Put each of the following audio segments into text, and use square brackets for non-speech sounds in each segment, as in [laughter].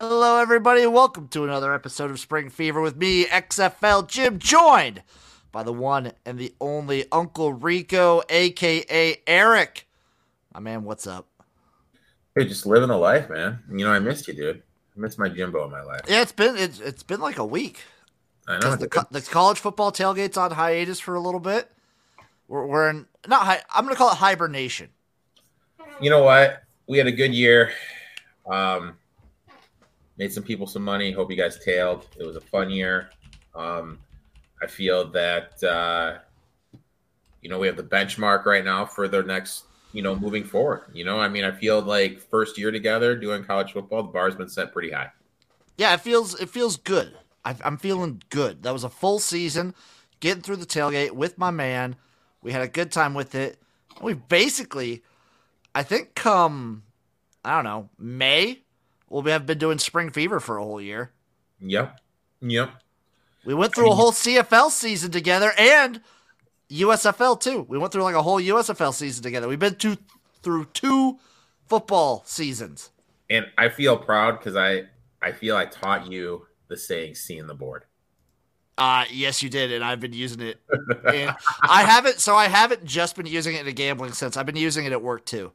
Hello, everybody. Welcome to another episode of Spring Fever with me, XFL Jim, joined by the one and the only Uncle Rico, aka Eric. My man, what's up? Hey, just living a life, man. You know, I missed you, dude. I missed my Jimbo in my life. Yeah, it's been it's, it's been like a week. I know. The, co- the college football tailgate's on hiatus for a little bit. We're, we're in not hi- I'm gonna call it hibernation. You know what? We had a good year. Um, made some people some money. Hope you guys tailed. It was a fun year. Um, I feel that uh, you know we have the benchmark right now for the next you know moving forward. You know, I mean, I feel like first year together doing college football, the bar's been set pretty high. Yeah, it feels it feels good. I, I'm feeling good. That was a full season, getting through the tailgate with my man. We had a good time with it. We basically, I think, come I don't know May, we'll have been doing spring fever for a whole year. Yep. Yep. We went through a whole CFL season together and USFL too. We went through like a whole USFL season together. We've been to, through two football seasons. And I feel proud because I I feel I taught you the saying "seeing the board." Uh yes, you did, and I've been using it. And I haven't, so I haven't just been using it in a gambling sense. I've been using it at work too.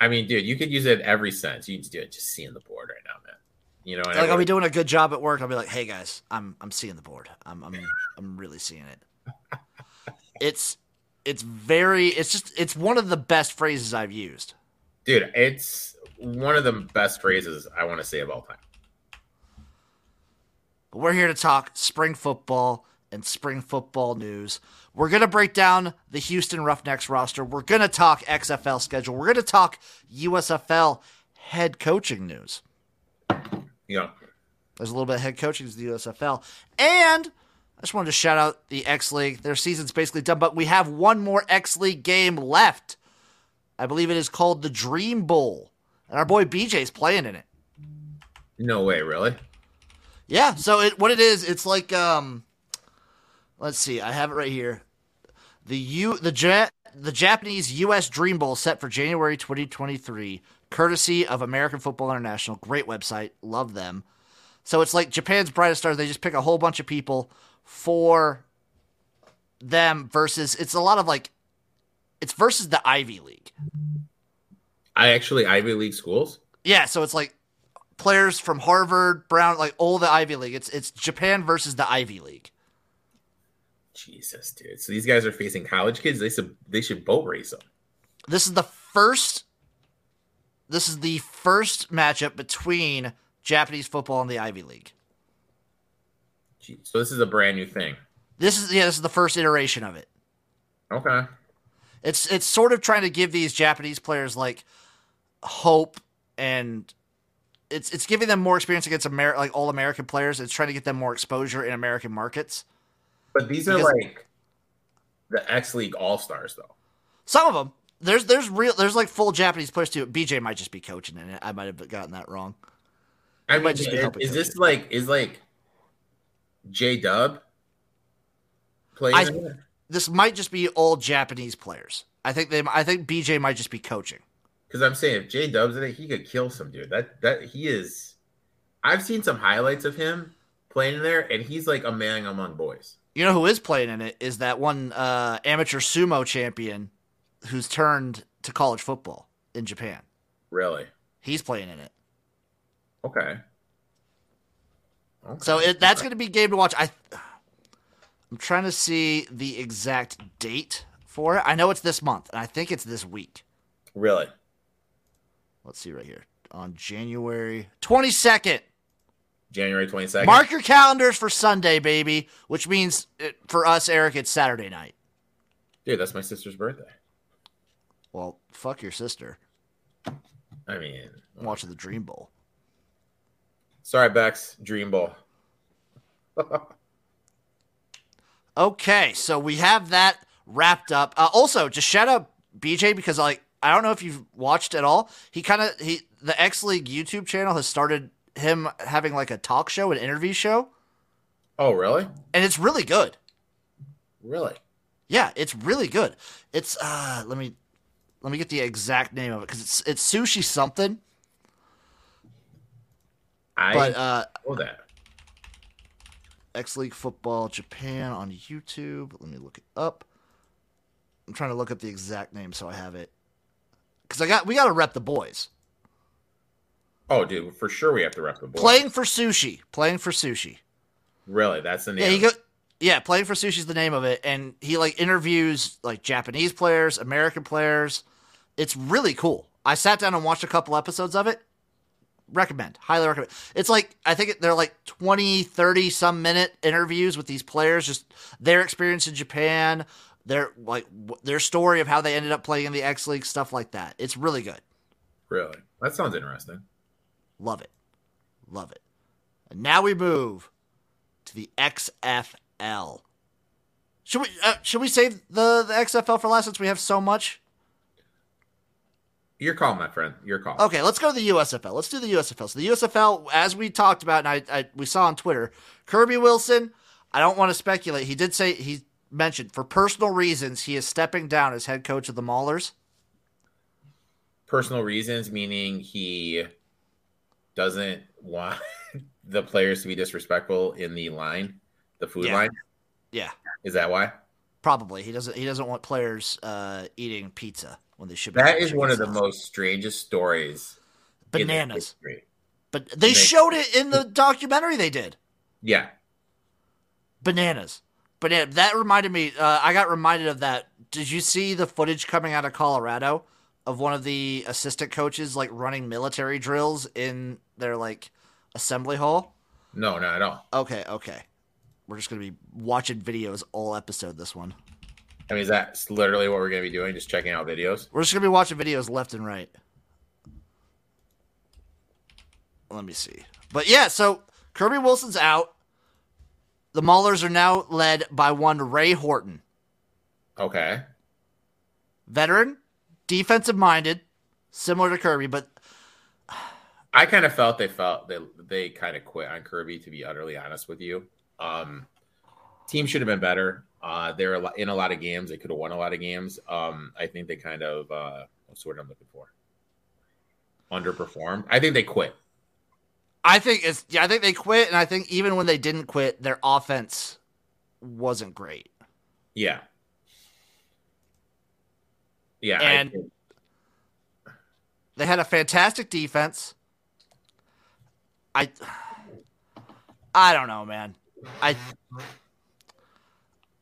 I mean, dude, you could use it in every sense. You just do it just seeing the board right now, man. You know, Like I'll be doing a good job at work. I'll be like, "Hey guys, I'm I'm seeing the board. I'm I'm [laughs] I'm really seeing it." It's it's very it's just it's one of the best phrases I've used. dude, it's one of the best phrases I want to say of all time. But we're here to talk spring football and spring football news. We're going to break down the Houston Roughnecks roster. We're going to talk XFL schedule. We're going to talk USFL head coaching news. Yeah. There's a little bit of head coaching to the USFL. And I just wanted to shout out the X League. Their season's basically done, but we have one more X League game left. I believe it is called the Dream Bowl. And our boy BJ's playing in it. no way, really. Yeah, so it what it is, it's like um let's see, I have it right here. The U the ja- the Japanese US Dream Bowl set for January 2023, courtesy of American Football International. Great website, love them. So it's like Japan's brightest stars, they just pick a whole bunch of people for them versus it's a lot of like it's versus the Ivy League. I actually Ivy League schools. Yeah, so it's like players from Harvard, Brown, like all the Ivy League. It's it's Japan versus the Ivy League. Jesus, dude. So these guys are facing college kids. They should they should boat race them. This is the first. This is the first matchup between Japanese football and the Ivy League. Jeez. So this is a brand new thing. This is yeah, this is the first iteration of it. Okay. It's it's sort of trying to give these Japanese players like hope and it's it's giving them more experience against Amer- like all American players. It's trying to get them more exposure in American markets. But these are Because- like the X League All Stars, though. Some of them there's there's real there's like full Japanese players too. BJ might just be coaching in it. I might have gotten that wrong. I might mean, just be is, helping is this coaches. like is like J Dub playing? I- This might just be all Japanese players. I think they I think BJ might just be coaching. Because I'm saying if J Dub's in it, he could kill some dude. That that he is. I've seen some highlights of him playing there, and he's like a man among boys. You know who is playing in it is that one uh, amateur sumo champion who's turned to college football in Japan. Really? He's playing in it. Okay. okay. So it, that's going to be game to watch. I I'm trying to see the exact date for it. I know it's this month, and I think it's this week. really Let's see right here on January 22nd. January 22nd. Mark your calendars for Sunday, baby. Which means it, for us, Eric, it's Saturday night. dude, that's my sister's birthday. Well, fuck your sister. I mean, I'm watching the Dream Bowl. sorry, Bex. Dream Bowl. [laughs] Okay, so we have that wrapped up. Uh, also, just shout out BJ because like I don't know if you've watched at all. He kind of he the X League YouTube channel has started him having like a talk show, an interview show, oh, really? and it's really good. Really? Yeah, it's really good. It's uh let me let me get the exact name of it because it's it's sushi something. I but uh, know that. X League Football Japan on YouTube. Let me look it up. I'm trying to look up the exact name so I have it. Because I got we got to rep the boys. Oh, dude, for sure we have to rep the board. Playing for sushi. Playing for sushi. Really, that's the name. Yeah, he go. Yeah, playing for sushi is the name of it, and he like interviews like Japanese players, American players. It's really cool. I sat down and watched a couple episodes of it. Recommend, highly recommend. It's like I think they're like 20, 30 some minute interviews with these players, just their experience in Japan, their like w- their story of how they ended up playing in the X League, stuff like that. It's really good. really, that sounds interesting. Love it. Love it. And now we move to the XFL. Should we uh, should we save the, the XFL for last since we have so much? Your call, my friend. Your call. Okay, let's go to the USFL. Let's do the USFL. So the USFL, as we talked about, and I, I we saw on Twitter, Kirby Wilson. I don't want to speculate. He did say he mentioned for personal reasons he is stepping down as head coach of the Maulers. Personal reasons, meaning he doesn't want [laughs] the players to be disrespectful in the line, the food Yeah. line. Yeah, Is that why? probably he doesn't. He doesn't want players uh, eating pizza when they should be. That is one of the most strangest stories. bananas. But they Makes- showed it in the documentary they did. Yeah, Bananas. Banana. That reminded me. Uh, I got reminded of that. Did you see the footage coming out of Colorado of one of the assistant coaches like running military drills in their like assembly hall? no, not at all. Okay, okay. We're just gonna be watching videos all episode. This one. I mean, is that literally what we're to be doing? Just checking out videos? We're just gonna be watching videos left and right. Let me see. But yeah, so Kirby Wilson's out. The Maulers are now led by one Ray Horton, Okay. veteran, defensive minded, similar to Kirby, but I kind of felt they felt they they kind of quit on Kirby. To be utterly honest with you, um, team should have been better. Uh, they're in a lot of games. They could have won a lot of games. Um, I think they kind of uh, what's the word I'm looking for? Underperformed. I think they quit. I think it's yeah, I think they quit, and I think even when they didn't quit, their offense wasn't great. Yeah. Yeah. And- They had a fantastic defense. I I don't know, man. I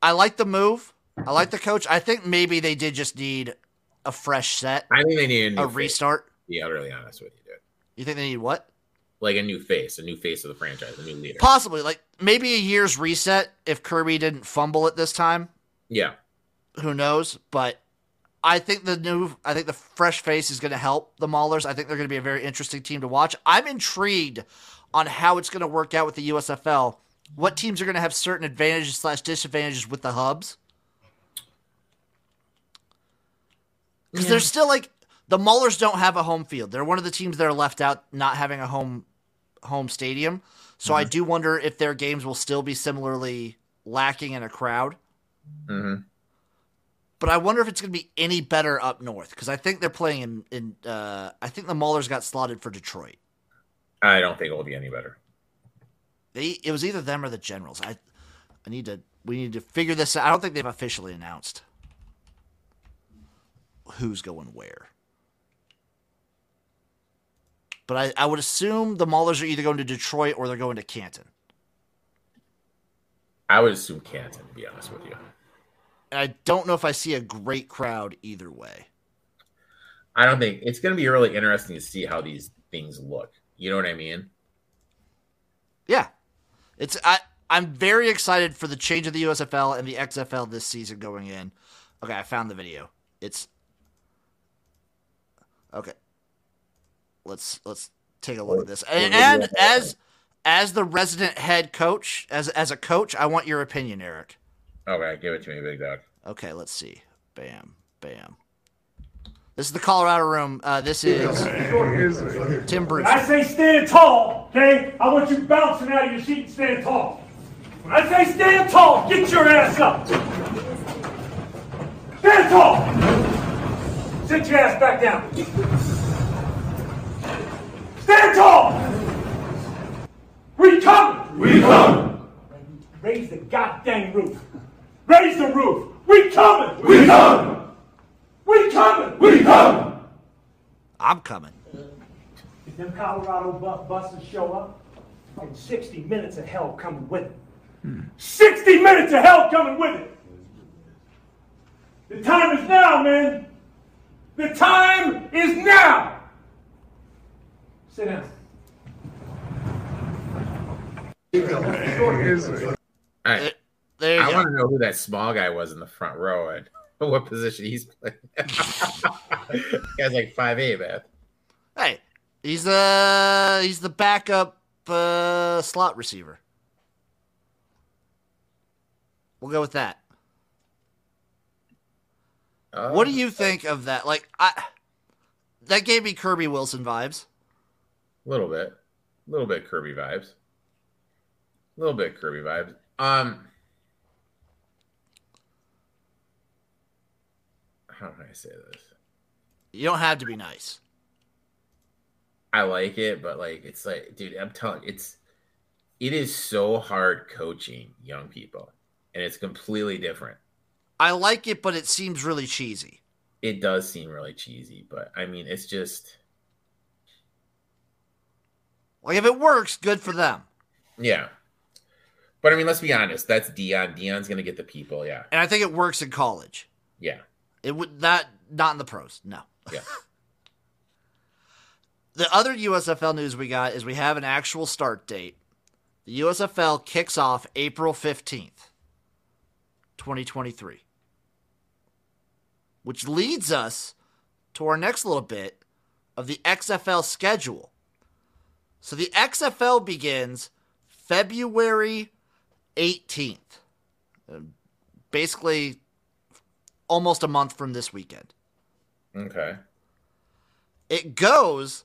I like the move. I like the coach. I think maybe they did just need a fresh set, I think they need a, new a restart. To be utterly honest with you, dude. You think they need what? Like a new face, a new face of the franchise, a new leader. Possibly, like maybe a year's reset if Kirby didn't fumble it this time. Yeah. Who knows? But I think the new, I think the fresh face is going to help the Maulers. I think they're going to be a very interesting team to watch. I'm intrigued on how it's going to work out with the USFL. What teams are going to have certain advantages slash disadvantages with the hubs? Because Yeah. there's still like the Maulers don't have a home field. They're one of the teams that are left out, not having a home home stadium. So I do wonder if their games will still be similarly lacking in a crowd. hmm But I wonder if it's going to be any better up north because I think they're playing in. in uh, I think the Maulers got slotted for Detroit. I don't think it will be any better. They it was either them or the Generals. I I need to we need to figure this out. I don't think they've officially announced who's going where. But I, I would assume the Maulers are either going to Detroit or they're going to Canton. I would assume Canton, to be honest with you. And I don't know if I see a great crowd either way. I don't think it's going to be really interesting to see how these things look. You know what I mean? Yeah. It's I I'm very excited for the change of the USFL and the XFL this season going in. Okay, I found the video. It's Okay. Let's let's take a look at this. And, and as as the resident head coach, as as a coach, I want your opinion, Eric. Okay, give it to me, big dog. Okay, let's see. Bam, bam. This is the Colorado room. Uh, this is Tim Bruce. When I say stand tall, okay, I want you bouncing out of your seat and stand tall. When I say stand tall, get your ass up. Stand tall. Sit your ass back down. Stand tall. We coming. We coming. Raise the goddamn roof. Raise the roof. We coming. We coming. We coming. We coming. I'm coming. If them Colorado bu- buses show up, and 60 minutes of hell coming with it. 60 minutes of hell coming with it. The time is now, man. The time is now. Sit down. All right. There I want to know who that small guy was in the front row and [laughs] what position he's playing. [laughs] guy's like five eight, man. Hey, he's the he's the backup uh, slot receiver. We'll go with that. Oh, What do you think of that? Like, I that gave me Kirby Wilson vibes. A little bit, a little bit Kirby vibes. A little bit Kirby vibes. Um, how can I say this? You don't have to be nice. I like it, but like it's like, dude, I'm telling it's it is so hard coaching young people, and it's completely different. I like it, but it seems really cheesy. It does seem really cheesy, but I mean, it's just Like, if it works, good for them. yeah. But I mean, let's be honest. That's Deion. Deion's gonna get the people. Yeah, And I think it works in college. yeah, It would not not in the pros. No. yeah. [laughs] The other USFL news we got is we have an actual start date. The USFL kicks off April 15th, 2023. Which leads us to our next little bit of the XFL schedule. So the XFL begins February 18th. Uh, Basically, almost a month from this weekend. Okay. it goes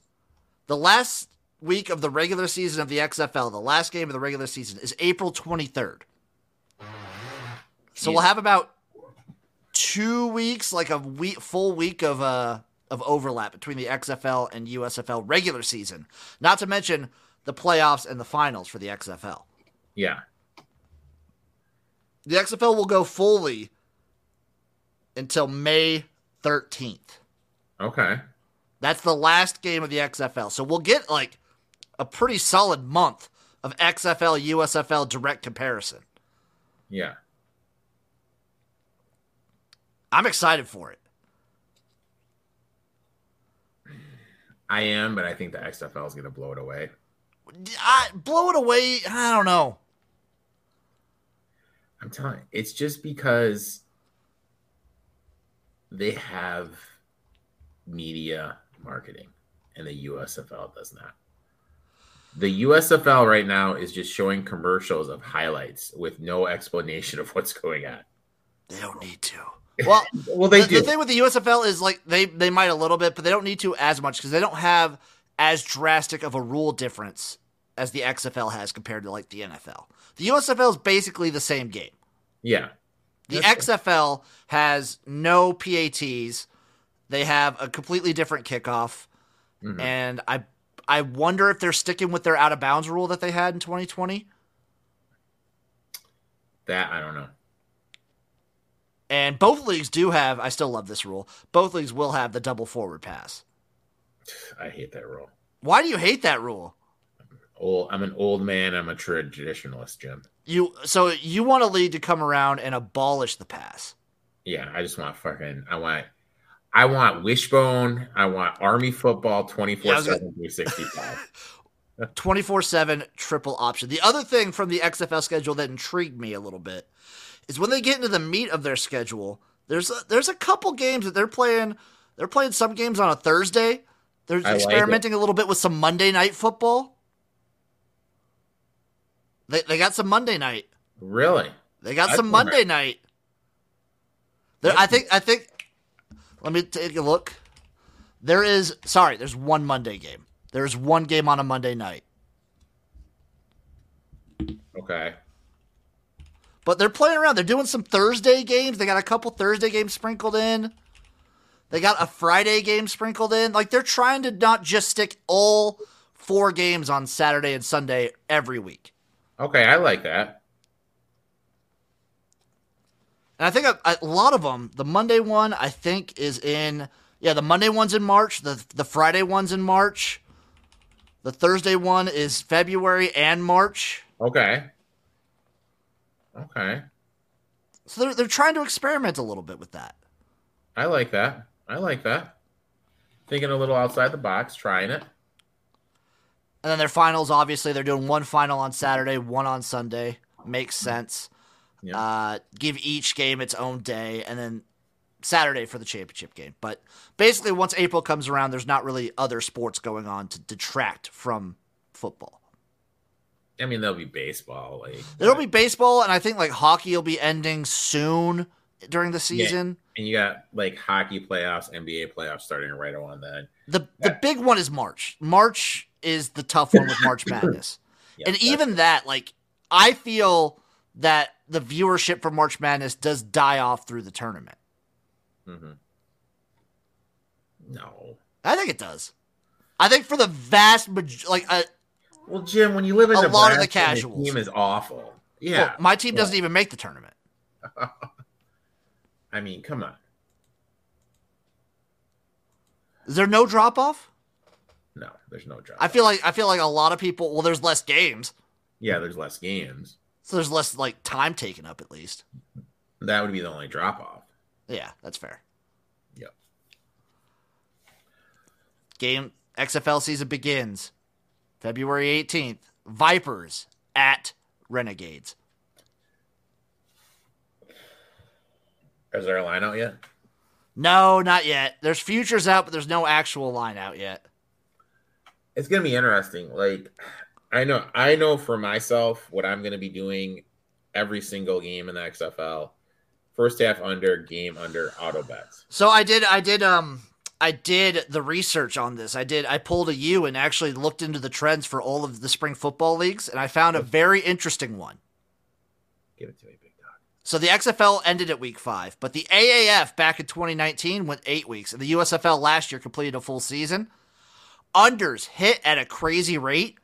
the last week of the regular season of the XFL, the last game of the regular season is April 23rd. So we'll have about 2 weeks like a week full week of uh of overlap between the XFL and USFL regular season. Not to mention the playoffs and the finals for the XFL. Yeah. The XFL will go fully until May 13th. Okay. That's the last game of the XFL. So we'll get like a pretty solid month of XFL USFL direct comparison. Yeah. I'm excited for it. I am, but I think the XFL is gonna blow it away. I, blow it away. I don't know. I'm telling you, it's just because they have media marketing and the USFL does not. The USFL right now is just showing commercials of highlights with no explanation of what's going on. They don't need to. Well, [laughs] Well, they the, do. the thing with the USFL is like they they might a little bit, but they don't need to as much because they don't have as drastic of a rule difference as the XFL has compared to like the NFL. The USFL is basically the same game. yeah. The That's- XFL has no PATs. They have a completely different kickoff, Mhm. and I I wonder if they're sticking with their out of bounds rule that they had in 2020. That I don't know. And both leagues do have. I still love this rule. Both leagues will have the double forward pass. [sighs] I hate that rule. Why do you hate that rule? Old. I'm an old man. I'm a traditionalist, Jim. You so you want a lead to come around and abolish the pass. Yeah, I just want fucking. I want. I want wishbone. I want army football 24 Yeah, I was 7 365. [laughs] 24 7 triple option. The other thing from the XFL schedule that intrigued me a little bit is when they get into the meat of their schedule, there's a, there's a couple games that they're playing. They're playing some games on a Thursday. They're I like experimenting a little bit with some Monday night football. They, they got some Monday night. Really? They got That's some right. Monday night. There, I think. I think. Let me take a look. There is. Sorry, there's one Monday game. There's one game on a Monday night. Okay. But they're playing around. They're doing some Thursday games. They got a couple Thursday games sprinkled in. They got a Friday game sprinkled in. Like they're trying to not just stick all four games on Saturday and Sunday every week. Okay, I like that. And I think a, a lot of them, the Monday one, I think is in. Yeah, the Monday one's in March. The the Friday one's in March. The Thursday one is February and March. Okay. Okay. So they're they're trying to experiment a little bit with that. I like that. I like that. Thinking a little outside the box, trying it. And then their finals, obviously, they're doing one final on Saturday, one on Sunday. Makes sense. Yeah. Uh, give each game its own day, and then Saturday for the championship game. But basically, once April comes around, there's not really other sports going on to detract from football. I mean, there'll be baseball. Like There'll be baseball, and I think like hockey will be ending soon during the season. and you got like hockey playoffs, NBA playoffs starting right around then. The the big one is March. March is the tough one with March [laughs] Madness. And even that, like, I feel that the viewership for March Madness does die off through the tournament. Mm-hmm. No. I think it does. I think for the vast maj- like uh, Well, Jim, when you live in A lot of the Nebraska and team is awful. well, Yeah, my team doesn't even make the tournament. [laughs] I mean, come on. Is there no drop off? No, there's no drop. I feel like I feel like a lot of people. Well, there's less games, yeah, there's less games. so there's less like time taken up at least. That would be the only drop off. Yeah, that's fair. Yep. Game XFL season begins February 18th. Vipers at Renegades. Is there a line out yet? No, not yet. There's futures out, but there's no actual line out yet. It's gonna be interesting. Like, I know, I know for myself what I'm gonna be doing every single game in the XFL. First half under, game under, auto bets. So I did I did um I did the research on this. I did I pulled a U and actually looked into the trends for all of the spring football leagues and I found a very interesting one. Give it to me, big dog. So the XFL ended at week 5, but the AAF back in 2019 went 8 weeks and the USFL last year completed a full season. Unders hit at a crazy rate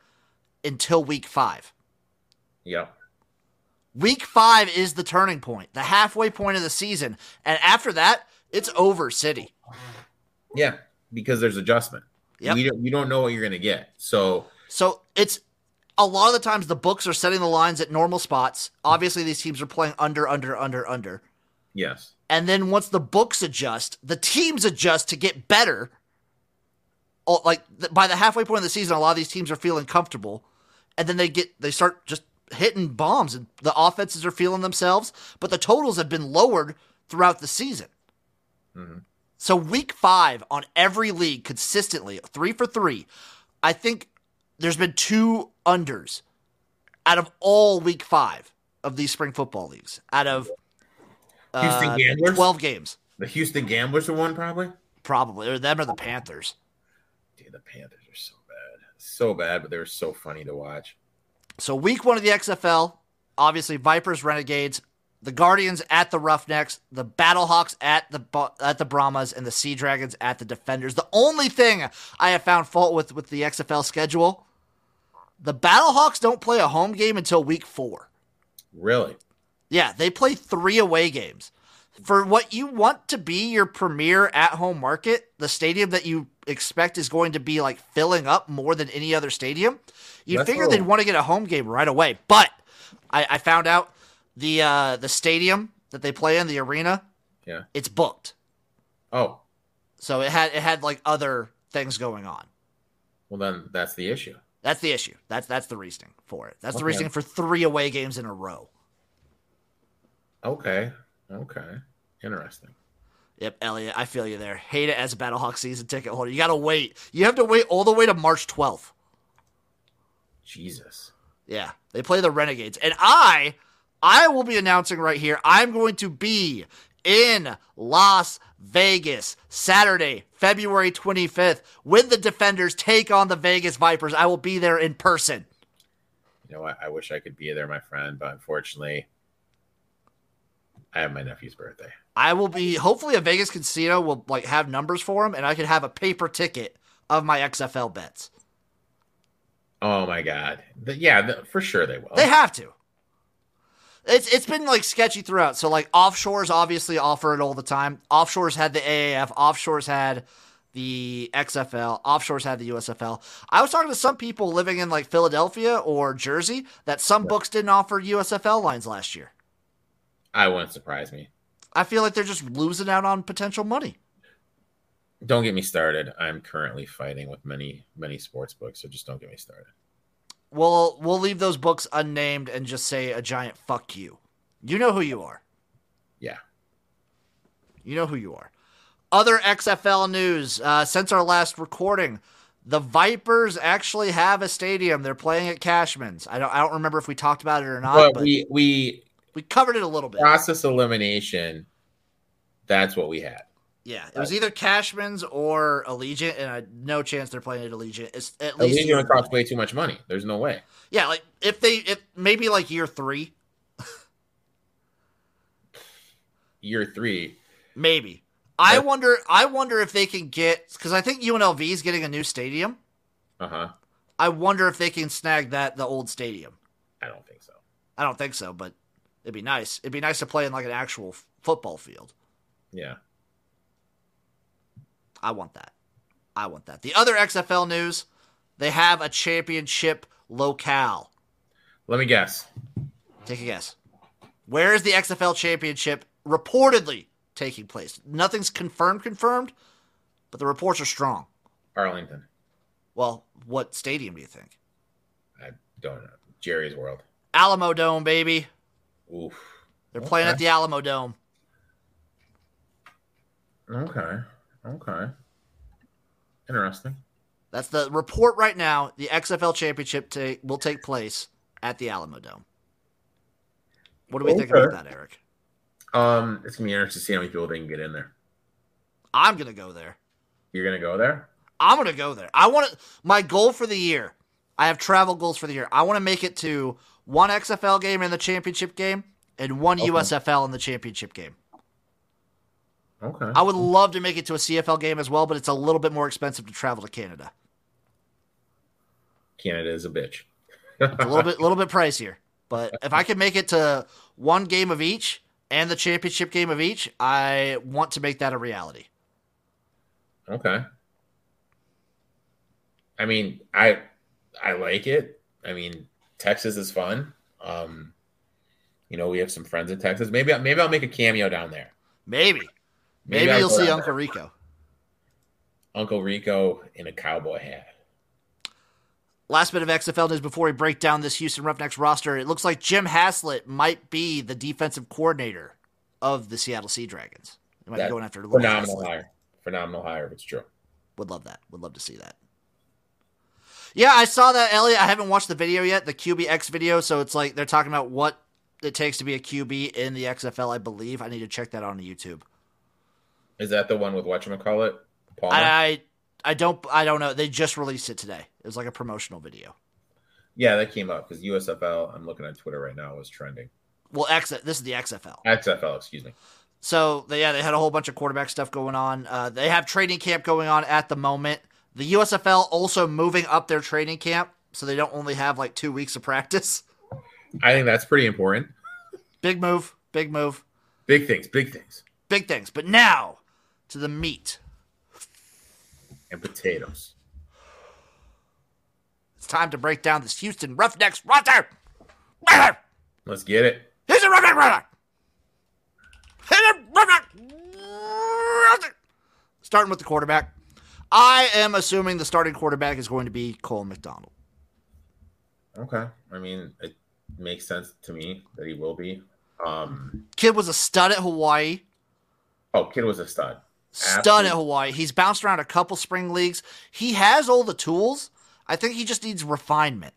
until week 5. Yeah. Week 5 is the turning point, the halfway point of the season, and after that, it's over city. Yeah, because there's adjustment. Yep. We don't, you don't know what you're gonna get. So So it's a lot of the times the books are setting the lines at normal spots. Obviously, these teams are playing under, under, under, under. yes, And then once the books adjust, the teams adjust to get better. Oh, like by the halfway point of the season, a lot of these teams are feeling comfortable, and then they get they start just hitting bombs, and the offenses are feeling themselves. But the totals have been lowered throughout the season. Mhm. So week five on every league consistently three for three. I think there's been two unders out of all week five of these spring football leagues. Out of Houston uh, Gamblers? twelve games. the Houston Gamblers are one probably. Probably. Or them or the Panthers. The Panthers are so bad, so bad, but they were so funny to watch. So week one of the XFL, obviously Vipers, Renegades, the Guardians at the Roughnecks, the Battlehawks at the at the Brahmas, and the Sea Dragons at the Defenders. The only thing I have found fault with with the XFL schedule, the Battlehawks don't play a home game until week four. Really? Yeah, they play three away games. For what you want to be your premier at home market, the stadium that you expect is going to be like filling up more than any other stadium, you That's figure they'd want to get a home game right away. But I, I found out the uh, the stadium that they play in, the arena, Yeah. it's booked. Oh, So it had it had like other things going on. well then that's the issue. That's the issue. That's that's the reasoning for it. That's the Okay. reasoning for three away games in a row. Okay. Okay. Interesting. Yep, Elliot, I feel you there. Hate it as a Battlehawk season ticket holder. You got to wait. You have to wait all the way to March 12th. Jesus. Yeah, they play the Renegades. And I, I will be announcing right here, I'm going to be in Las Vegas Saturday, February 25th, when the Defenders take on the Vegas Vipers. I will be there in person. You know what? I wish I could be there, my friend, but unfortunately, I have my nephew's birthday. I will be, hopefully, a Vegas casino will like have numbers for him, and I can have a paper ticket of my XFL bets. Oh my god. The- yeah, the, for sure they will. They have to. It's it's been like sketchy throughout. So like offshores obviously offer it all the time. Offshores had the AAF. Offshores had the XFL. Offshores had the USFL. I was talking to some people living in like Philadelphia or Jersey that some books didn't offer USFL lines last year. I wouldn't surprise me. I feel like they're just losing out on potential money. Don't get me started. I'm currently fighting with many many sports books, so just don't get me started. We'll we'll leave those books unnamed and just say a giant fuck you. You know who you are. Yeah. You know who you are. Other XFL news uh, since our last recording, the Vipers actually have a stadium. They're playing at Cashman's. I don't I don't remember if we talked about it or not, But but we, we we covered it a little bit. process elimination. That's what we had. Yeah, it was either Cashman's or Allegiant, and I no chance they're playing at Allegiant. It's at least Allegiant would cost way too much money. There's no way. Yeah, like if they if maybe like year three, [laughs] Year three. maybe. I Yep. wonder. I wonder if they can get because I think UNLV is getting a new stadium. Uh huh. I wonder if they can snag that the old stadium. I don't think so. I don't think so, but it'd be nice. It'd be nice to play in like an actual f- football field. Yeah. I want that. I want that. The other XFL news, they have a championship locale. Let me guess. Take a guess. Where is the XFL championship reportedly taking place? Nothing's confirmed confirmed, but the reports are strong. Arlington. Well, what stadium do you think? I don't know. Jerry's World. Alamo Dome, baby. Oof. They're playing at the Alamo Dome. Okay. Okay. Interesting. That's the report right now. The XFL championship ta- will take place at the Alamo Dome. What do we think about that, Eric? Um, it's gonna be interesting to see how many people they can get in there. I'm gonna go there. You're gonna go there? I'm gonna go there. I want to. My goal for the year. I have travel goals for the year. I want to make it to one XFL game in the championship game and one Okay. USFL in the championship game. Okay. I would love to make it to a CFL game as well, but it's a little bit more expensive to travel to Canada. Canada is a bitch. A little bit, [laughs] little bit pricier. But if I can make it to one game of each and the championship game of each, I want to make that a reality. Okay. I mean, I I like it. I mean, Texas is fun. Um, you know, we have some friends in Texas. Maybe maybe I'll make a cameo down there. Maybe, maybe, I'll you'll see Uncle there. Rico. Uncle Rico in a cowboy hat. Last bit of XFL news before we break down this Houston Roughnecks roster. It looks like Jim Haslett might be the defensive coordinator of the Seattle Sea Dragons. They might That- be going after Phenomenal Haslett. hire. Phenomenal hire if it's true. Would love that. Would love to see that. Yeah, I saw that, Elliot. I haven't watched the video yet, the QBX video. So it's like they're talking about what it takes to be a QB in the XFL, I believe. I need to check that on YouTube. Is that the one with whatchamacallit? Palmer? I, I don't I don't know. They just released it today. It was like a promotional video. yeah, that came up because USFL, I'm looking on Twitter right now, was trending. Well, X this is the XFL. XFL, excuse me. So they, yeah, they had a whole bunch of quarterback stuff going on. Uh, they have training camp going on at the moment. The USFL also moving up their training camp, so they don't only have like two weeks of practice. I think that's pretty important. Big move, big move, Big things, big things. big things. But now to the meat. And potatoes. It's time to break down this Houston Roughnecks roster. Let's get it. Here's a Roughneck roster. Here's a Roughneck roster. Starting with the quarterback. I am assuming the starting quarterback is going to be Cole McDonald. Okay. I mean, it makes sense to me that he will be. Um, Kid was a stud at Hawaii. oh, kid was a stud. Stud Absolutely. at Hawaii. He's bounced around a couple spring leagues. He has all the tools. I think he just needs refinement.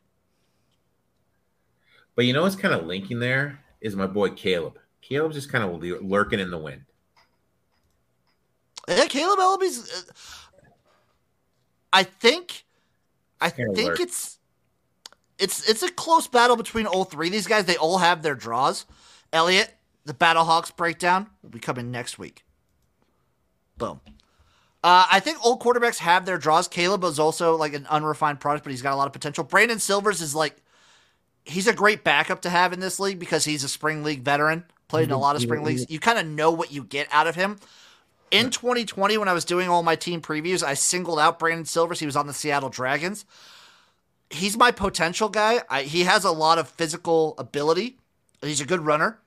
But you know what's kind of linking there is my boy Caleb. Caleb's just kind of lurking in the wind. Yeah, Caleb Eleby's. Uh, I think. I think it's. It's it's a close battle between all three. These guys, they all have their draws. Elliot, the Battlehawks breakdown will be coming next week. Boom. Uh, I think old quarterbacks have their draws. Caleb is also like an unrefined product, but he's got a lot of potential. Brandon Silvers is like he's a great backup to have in this league because he's a spring league veteran, played in a lot of spring leagues. You kind of know what you get out of him. In 2020, when I was doing all my team previews, I singled out Brandon Silvers. He was on the Seattle Dragons. He's my potential guy. I, he has a lot of physical ability. He's a good runner,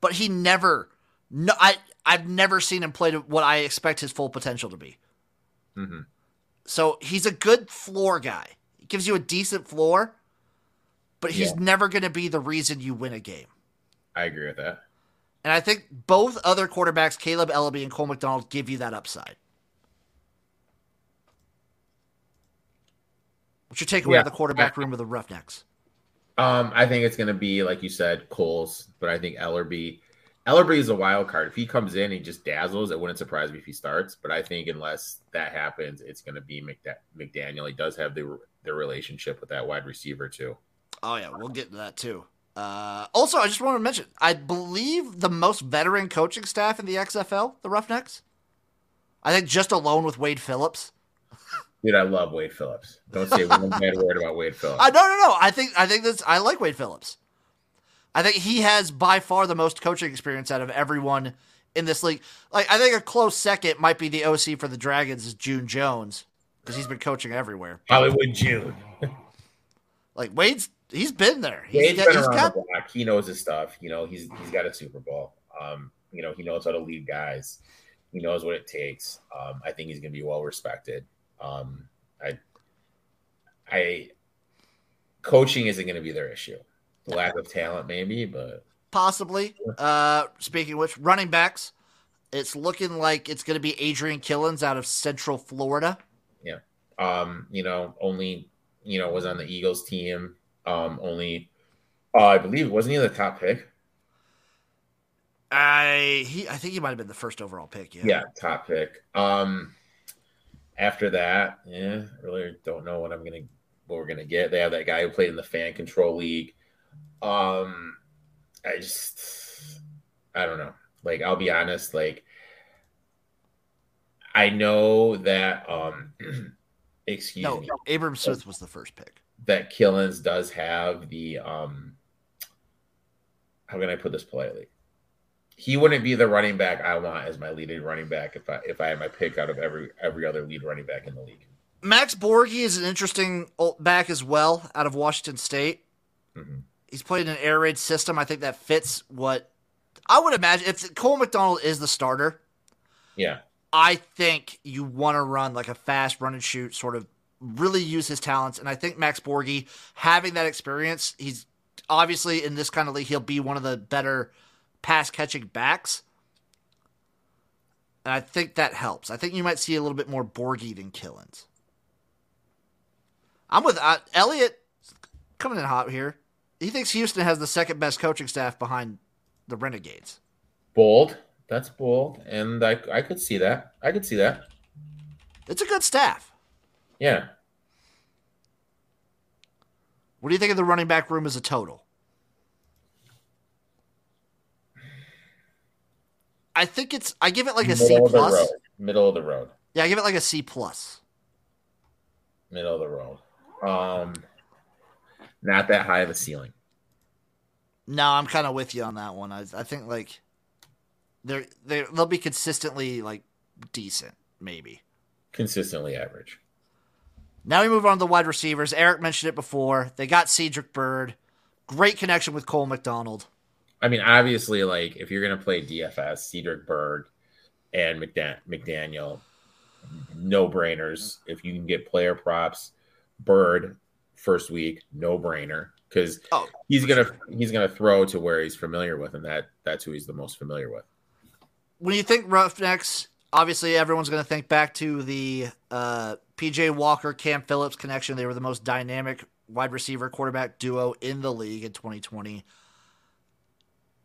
but he never. No, I I've never seen him play to what I expect his full potential to be. Mhm. So he's a good floor guy. He gives you a decent floor, but he's Yeah. never going to be the reason you win a game. I agree with that. And I think both other quarterbacks, Caleb Eleby and Cole McDonald, give you that upside. What's your takeaway Yeah. of the quarterback room of the Roughnecks? Um, I think it's going to be like you said, Coles, but I think Ellerby. Ellerby is a wild card. If he comes in and he just dazzles, it wouldn't surprise me if he starts. But I think unless that happens, it's going to be McDa- McDaniel. He does have the the relationship with that wide receiver too. Oh yeah, we'll get to that too. Uh, also, I just want to mention, I believe the most veteran coaching staff in the XFL, the Roughnecks. I think just alone with Wade Phillips. Dude, I love Wade Phillips. Don't say one [laughs] bad word about Wade Phillips. I no no no. I think I think that's I like Wade Phillips. I think he has by far the most coaching experience out of everyone in this league. Like I think a close second might be the OC for the Dragons is June Jones because he's been coaching everywhere. Hollywood June. Like Wade's he's been there. He's Wade's been he's around got the block. He knows his stuff. You know, he's he's got a Super Bowl. Um, you know, he knows how to lead guys. He knows what it takes. Um, I think he's going to be well respected. Um, I, I, coaching isn't going to be their issue. The lack of talent, maybe, but possibly. Uh, speaking of which, running backs. It's looking like it's going to be Adrian Killens out of Central Florida. Yeah. Um, you know, only you know was on the Eagles team. Um, only, uh, I believe wasn't he the top pick? I he I think he might have been the first overall pick. Yeah. Yeah, top pick. Um, after that, yeah, really don't know what I'm gonna what we're gonna get. They have that guy who played in the fan control league. Um, I just I don't know. Like I'll be honest, like I know that um [clears throat] excuse No, me Abram Smith was the first pick. That Killens does have the um how can I put this politely? He wouldn't be the running back I want as my leading running back if I if I had my pick out of every every other lead running back in the league. Max Borghi is an interesting back as well out of Washington State. Mhm. He's played in an air raid system. I think that fits what I would imagine. If Cole McDonald is the starter, Yeah. I think you want to run like a fast run and shoot, sort of really use his talents. And I think Max Borghi, having that experience, he's obviously in this kind of league, he'll be one of the better pass catching backs. And I think that helps. I think you might see a little bit more Borghi than Killens. I'm with uh, Elliot coming in hot here. He thinks Houston has the second best coaching staff behind the Renegades. Bold. That's bold. And I I could see that. I could see that. It's a good staff. Yeah. What do you think of the running back room as a total? I think it's. I give it like a C Middle of the plus. road. Middle of the road. Yeah, I give it like a C plus. Middle of the road. Um not that high of a ceiling. No, I'm kind of with you on that one. I, I think like they're they they'll be consistently like decent, maybe. Consistently average. Now we move on to the wide receivers. Eric mentioned it before. They got Cedric Byrd. Great connection with Cole McDonald. I mean, obviously, like if you're gonna play DFS, Cedric Byrd and McDan- McDaniel, no brainers. If you can get player props, Byrd first week, no brainer because Oh, he's gonna he's gonna throw to where he's familiar with, and that that's who he's the most familiar with. when you think Roughnecks, obviously everyone's going to think back to the uh, PJ Walker Cam Phillips connection. They were the most dynamic wide receiver quarterback duo in the league in 2020.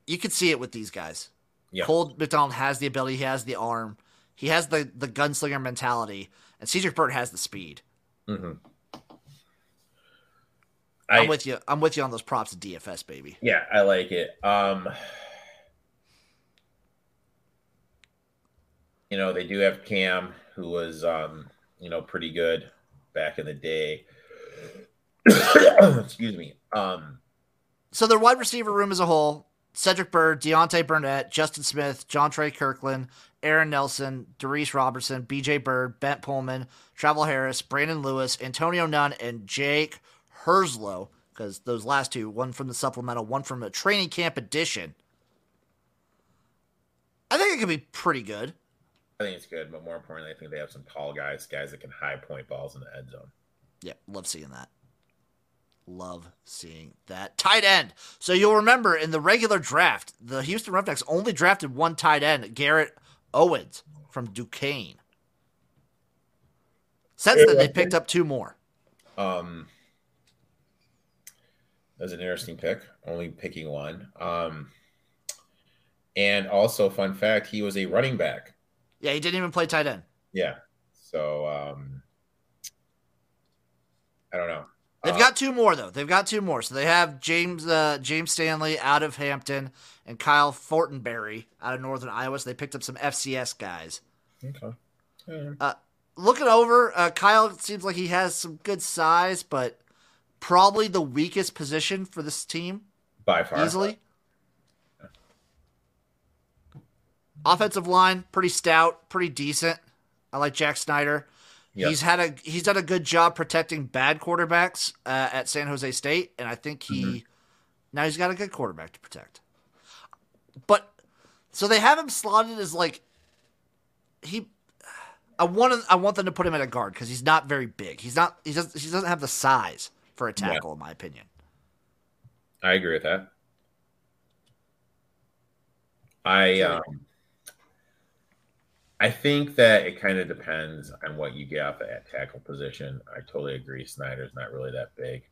You could see it with these guys. Yeah. Cole McDonald has the ability, he has the arm, he has the the gunslinger mentality, and Cedric Byrd has the speed. hmm I'm with you. I'm with you on those props of DFS, baby. yeah, I like it. Um, you know, they do have Cam, who was, um, you know, pretty good back in the day. [coughs] Excuse me. Um, So their wide receiver room as a whole: Cedric Byrd, Deontay Burnett, Justin Smith, Jontre Kirklin, Aaron Nelson, Darius Robertson, B.J. Bird, Bent Pullman, Travell Harris, Brandon Lewis, Antonio Nunn, and Jake Herslow. Because those last two, one from the supplemental, one from a training camp edition. I think it could be pretty good. I think it's good, but more importantly, I think they have some tall guys, guys that can high point balls in the end zone. Yeah, love seeing that. Love seeing that. Tight end. So you'll remember in the regular draft, the Houston Roughnecks only drafted one tight end, Garrett Owens from Duquesne. Since then, they picked up two more. Um, that's an interesting pick, only picking one. Um, and also, fun fact, he was a running back. Yeah, he didn't even play tight end. Yeah. So, um, I don't know. They've Uh, got two more though. They've got two more. So they have James uh, James Stanley out of Hampton and Kyle Fortenberry out of Northern Iowa. So they picked up some FCS guys. Okay. Yeah. looking over, uh, Kyle seems like he has some good size, but probably the weakest position for this team By far. easily. Offensive line, pretty stout, pretty decent. I like Jack Snyder. Yep. He's had a he's done a good job protecting bad quarterbacks uh, at San Jose State, and I think he Mm-hmm. now he's got a good quarterback to protect. But so they have him slotted as like he. I want I want them to put him at a guard because he's not very big. He's not he doesn't he doesn't have the size for a Yeah. tackle, in my opinion. I agree with that. I um, I think that it kind of depends on what you get off at tackle position. I totally agree. Snyder's not really that big.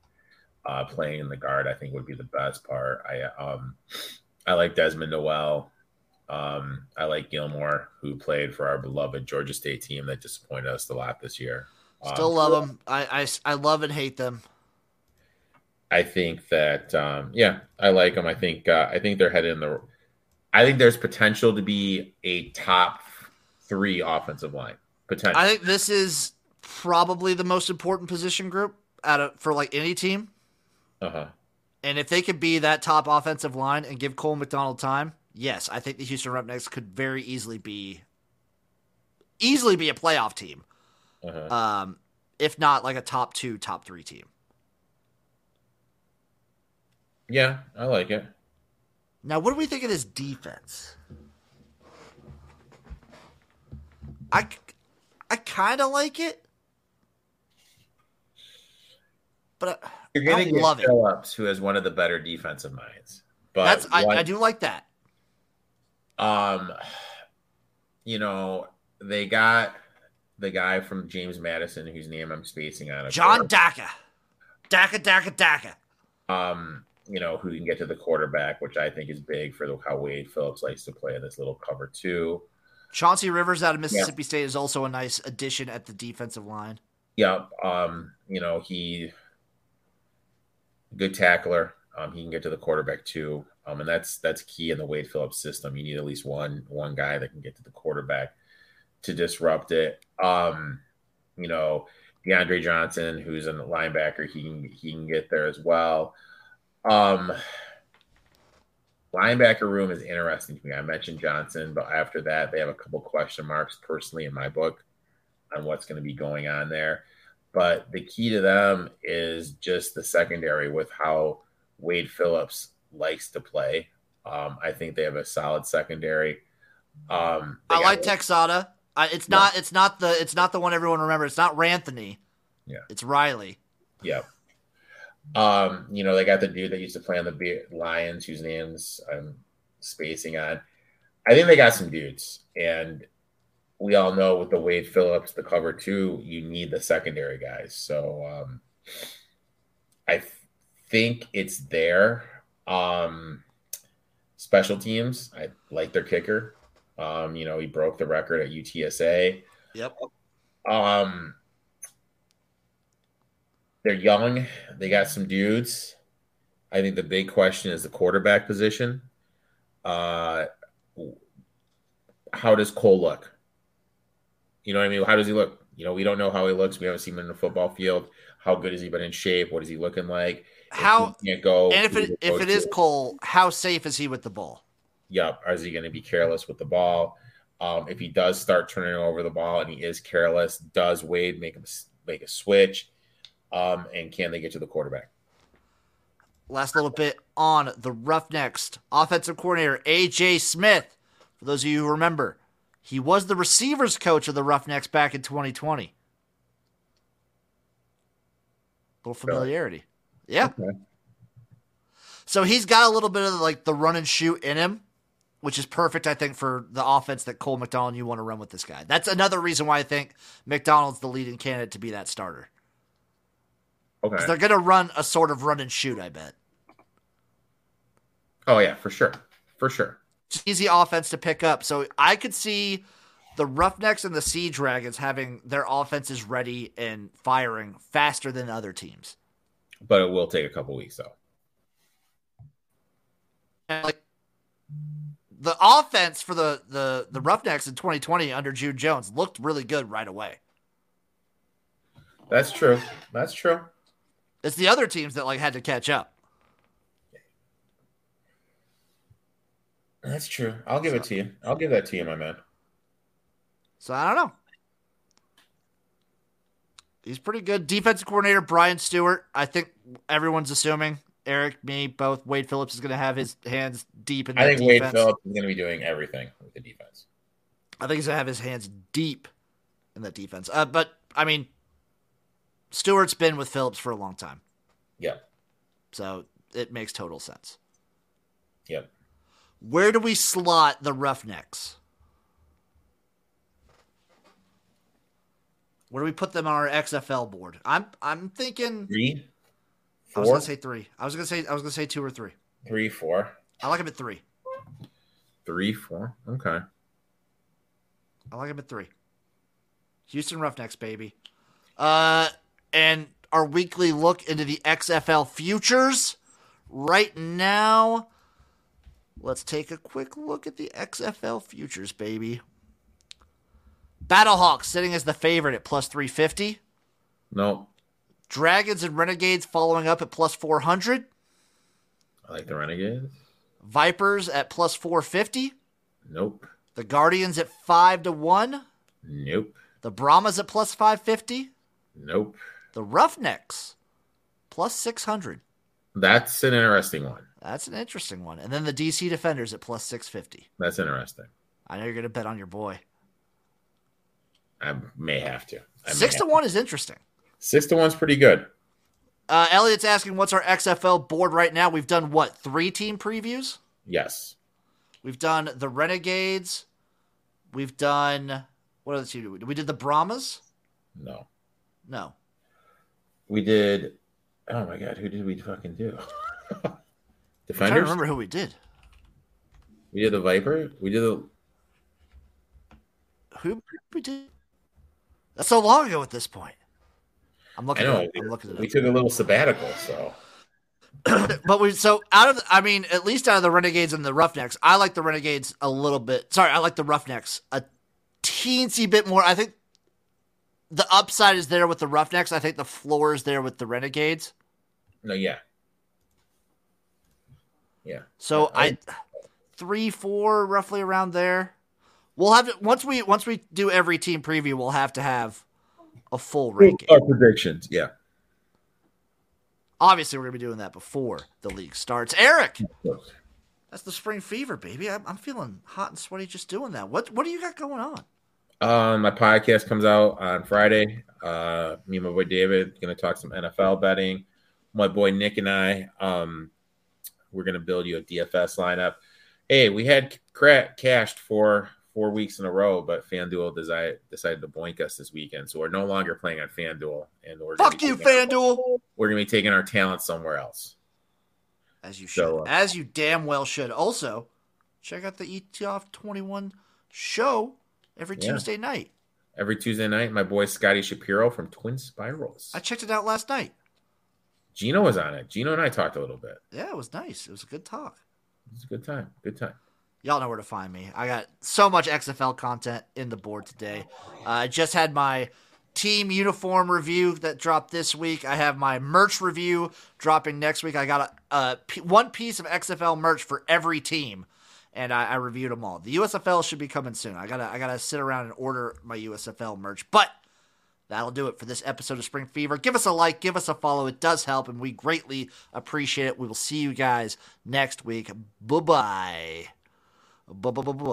Uh, playing in the guard, I think, would be the best part. I um, I like Desmond Noel. Um, I like Gilmore, who played for our beloved Georgia State team that disappointed us a lot this year. Still Um, love them. I, I, I love and hate them. I think that um, yeah, I like them. I think uh, I think they're headed in the. I think there's potential to be a top three offensive line potential. I think this is probably the most important position group out of for like any team. uh huh. And if they could be that top offensive line and give Cole McDonald time, yes, I think the Houston Roughnecks could very easily be easily be a playoff team. Uh-huh. Um, if not like a top two, top three team. Yeah, I like it. Now, what do we think of this defense? I, I kind of like it, but I, You're I gonna don't get love it. Phillips, who has one of the better defensive minds. But that's I, what- I do like that. Um, you know, they got the guy from James Madison, whose name I'm spacing on. of John. Daka, Daka, Daka, Daka. um, you know, who can get to the quarterback, which I think is big for the, how Wade Phillips likes to play in this little cover two. Chauncey Rivers out of Mississippi State is also a nice addition at the defensive line. Yeah, um, you know, he good tackler. Um, he can get to the quarterback too. Um, and that's that's key in the Wade Phillips system. You need at least one one guy that can get to the quarterback to disrupt it. Um, you know, DeAndre Johnson, who's a linebacker, he can he can get there as well. Um, linebacker room is interesting to me. I mentioned Johnson, but after that, they have a couple question marks personally in my book on what's going to be going on there. But the key to them is just the secondary with how Wade Phillips likes to play. Um, I think they have a solid secondary. Um, I like Texada. I, it's Yeah. not. It's not the. It's not the one everyone remembers. It's not Ranthony. Yeah. It's Riley. Yeah. Um, you know, they got the dude that used to play on the Be- Lions, whose names I'm spacing on. I think they got some dudes, and we all know with the Wade Phillips, the cover two, you need the secondary guys. So um, I th- think it's there. Um, special teams, I like their kicker. Um, you know, he broke the record at UTSA. Yep. Um, they're young. They got some dudes. I think the big question is the quarterback position. Uh, how does Cole look? You know what I mean? How does he look? You know, we don't know how he looks. We haven't seen him in the football field. How good has he been in shape? What is he looking like? How can't go? and if it if it is? Cole, how safe is he with the ball? Yep. Is he going to be careless with the ball? Um, if he does start turning over the ball and he is careless, does Wade make him make a switch? Um, and can they get to the quarterback? Last little bit on the Roughnecks offensive coordinator AJ Smith. For those of you who remember, he was the receivers coach of the Roughnecks back in 2020. A Little familiarity. Yeah. Okay. So he's got a little bit of like the run and shoot in him, which is perfect, I think, for the offense that Cole McDonald you want to run with this guy. That's another reason why I think McDonald's the leading candidate to be that starter. Okay. they're going to run a sort of run and shoot, I bet. Oh yeah, for sure, for sure. It's easy offense to pick up. So I could see the Roughnecks and the Sea Dragons having their offenses ready and firing faster than other teams. But it will take a couple weeks though. And, like the offense for the the the Roughnecks in 2020 under June Jones looked really good right away. That's true. That's true. It's the other teams that like had to catch up. That's true. I'll give it to you. I'll give that to you, my man. So I don't know. He's pretty good. Defensive coordinator Brian Stewart. I think everyone's assuming Eric, me, both. Wade Phillips is going to have his hands deep in I think defense. Wade Phillips is going to be doing everything with the defense. I think he's going to have his hands deep in that defense. Uh, but I mean, Stewart's been with Phillips for a long time, Yeah. so it makes total sense. Yep. Where do we slot the Roughnecks? Where do we put them on our XFL board? I'm I'm thinking. Three, I was four, gonna say three. I was gonna say I was gonna say two or three. three, four, I like him at three. three, four. Okay. I like him at three. Houston Roughnecks, baby. Uh, and our weekly look into the XFL futures right now. Let's take a quick look at the XFL futures, baby. Battlehawks sitting as the favorite at plus 350. No, Dragons and Renegades following up at plus 400. I like the Renegades. Vipers at plus 450. Nope. The Guardians at 5 to 1. Nope. The Brahmas at plus 550. Nope. The Roughnecks plus 600. That's an interesting one. That's an interesting one. And then the DC Defenders at plus 650. That's interesting. I know you're going to bet on your boy. I may have to. I Six to one is interesting. Six to one's pretty good. Uh, Elliot's asking, what's our XFL board right now? We've done what? Three team previews? Yes. We've done the Renegades. We've done. What other team did we do? We did the Brahmas? No. No. We did. Oh my god, who did we fucking do? [laughs] Defenders. Trying remember who we did. We did the Viper. We did the. Who we did? That's so long ago at this point. I'm I looking. know. It. I'm looking it We took a little sabbatical, so [clears throat] but we so out of I mean at least out of the Renegades and the Roughnecks, I like the Renegades a little bit. Sorry, I like the Roughnecks a teensy bit more. I think the upside is there with the Roughnecks. I think the floor is there with the Renegades. no, yeah, yeah. So I- I three four roughly around there. We'll have to once we once we do every team preview, we'll have to have a full ranking. Our predictions, yeah. Obviously, we're gonna be doing that before the league starts. Eric, that's the spring fever, baby. I'm, I'm feeling hot and sweaty just doing that. What what do you got going on? Um, my podcast comes out on Friday. Uh, me and my boy David going to talk some NFL betting. My boy Nick and I, um, we're going to build you a DFS lineup. Hey, we had cra- cashed for four weeks in a row, but FanDuel decided decided to boink us this weekend, so we're no longer playing on FanDuel, and we're Fuck you, FanDuel. We're going to be taking our talent somewhere else. As you should. So, uh, As you damn well should. Also, check out the ETF 21 show every Yeah. Tuesday night. Every Tuesday night, my boy Scotty Shapiro from Twin Spirals. I checked it out last night. Gino was on it. Gino and I talked a little bit. Yeah, it was nice. It was a good talk. It was a good time. Good time. y'all know where to find me. I got so much XFL content in the board today. Uh, I just had my team uniform review that dropped this week. I have my merch review dropping next week. I got a, a p- one piece of XFL merch for every team, and I, I reviewed them all. The USFL should be coming soon. I gotta I gotta sit around and order my USFL merch, but. That'll do it for this episode of Spring Fever. Give us a like, give us a follow. It does help, and we greatly appreciate it. We will see you guys next week. Bye bye. Bye bye bye bye.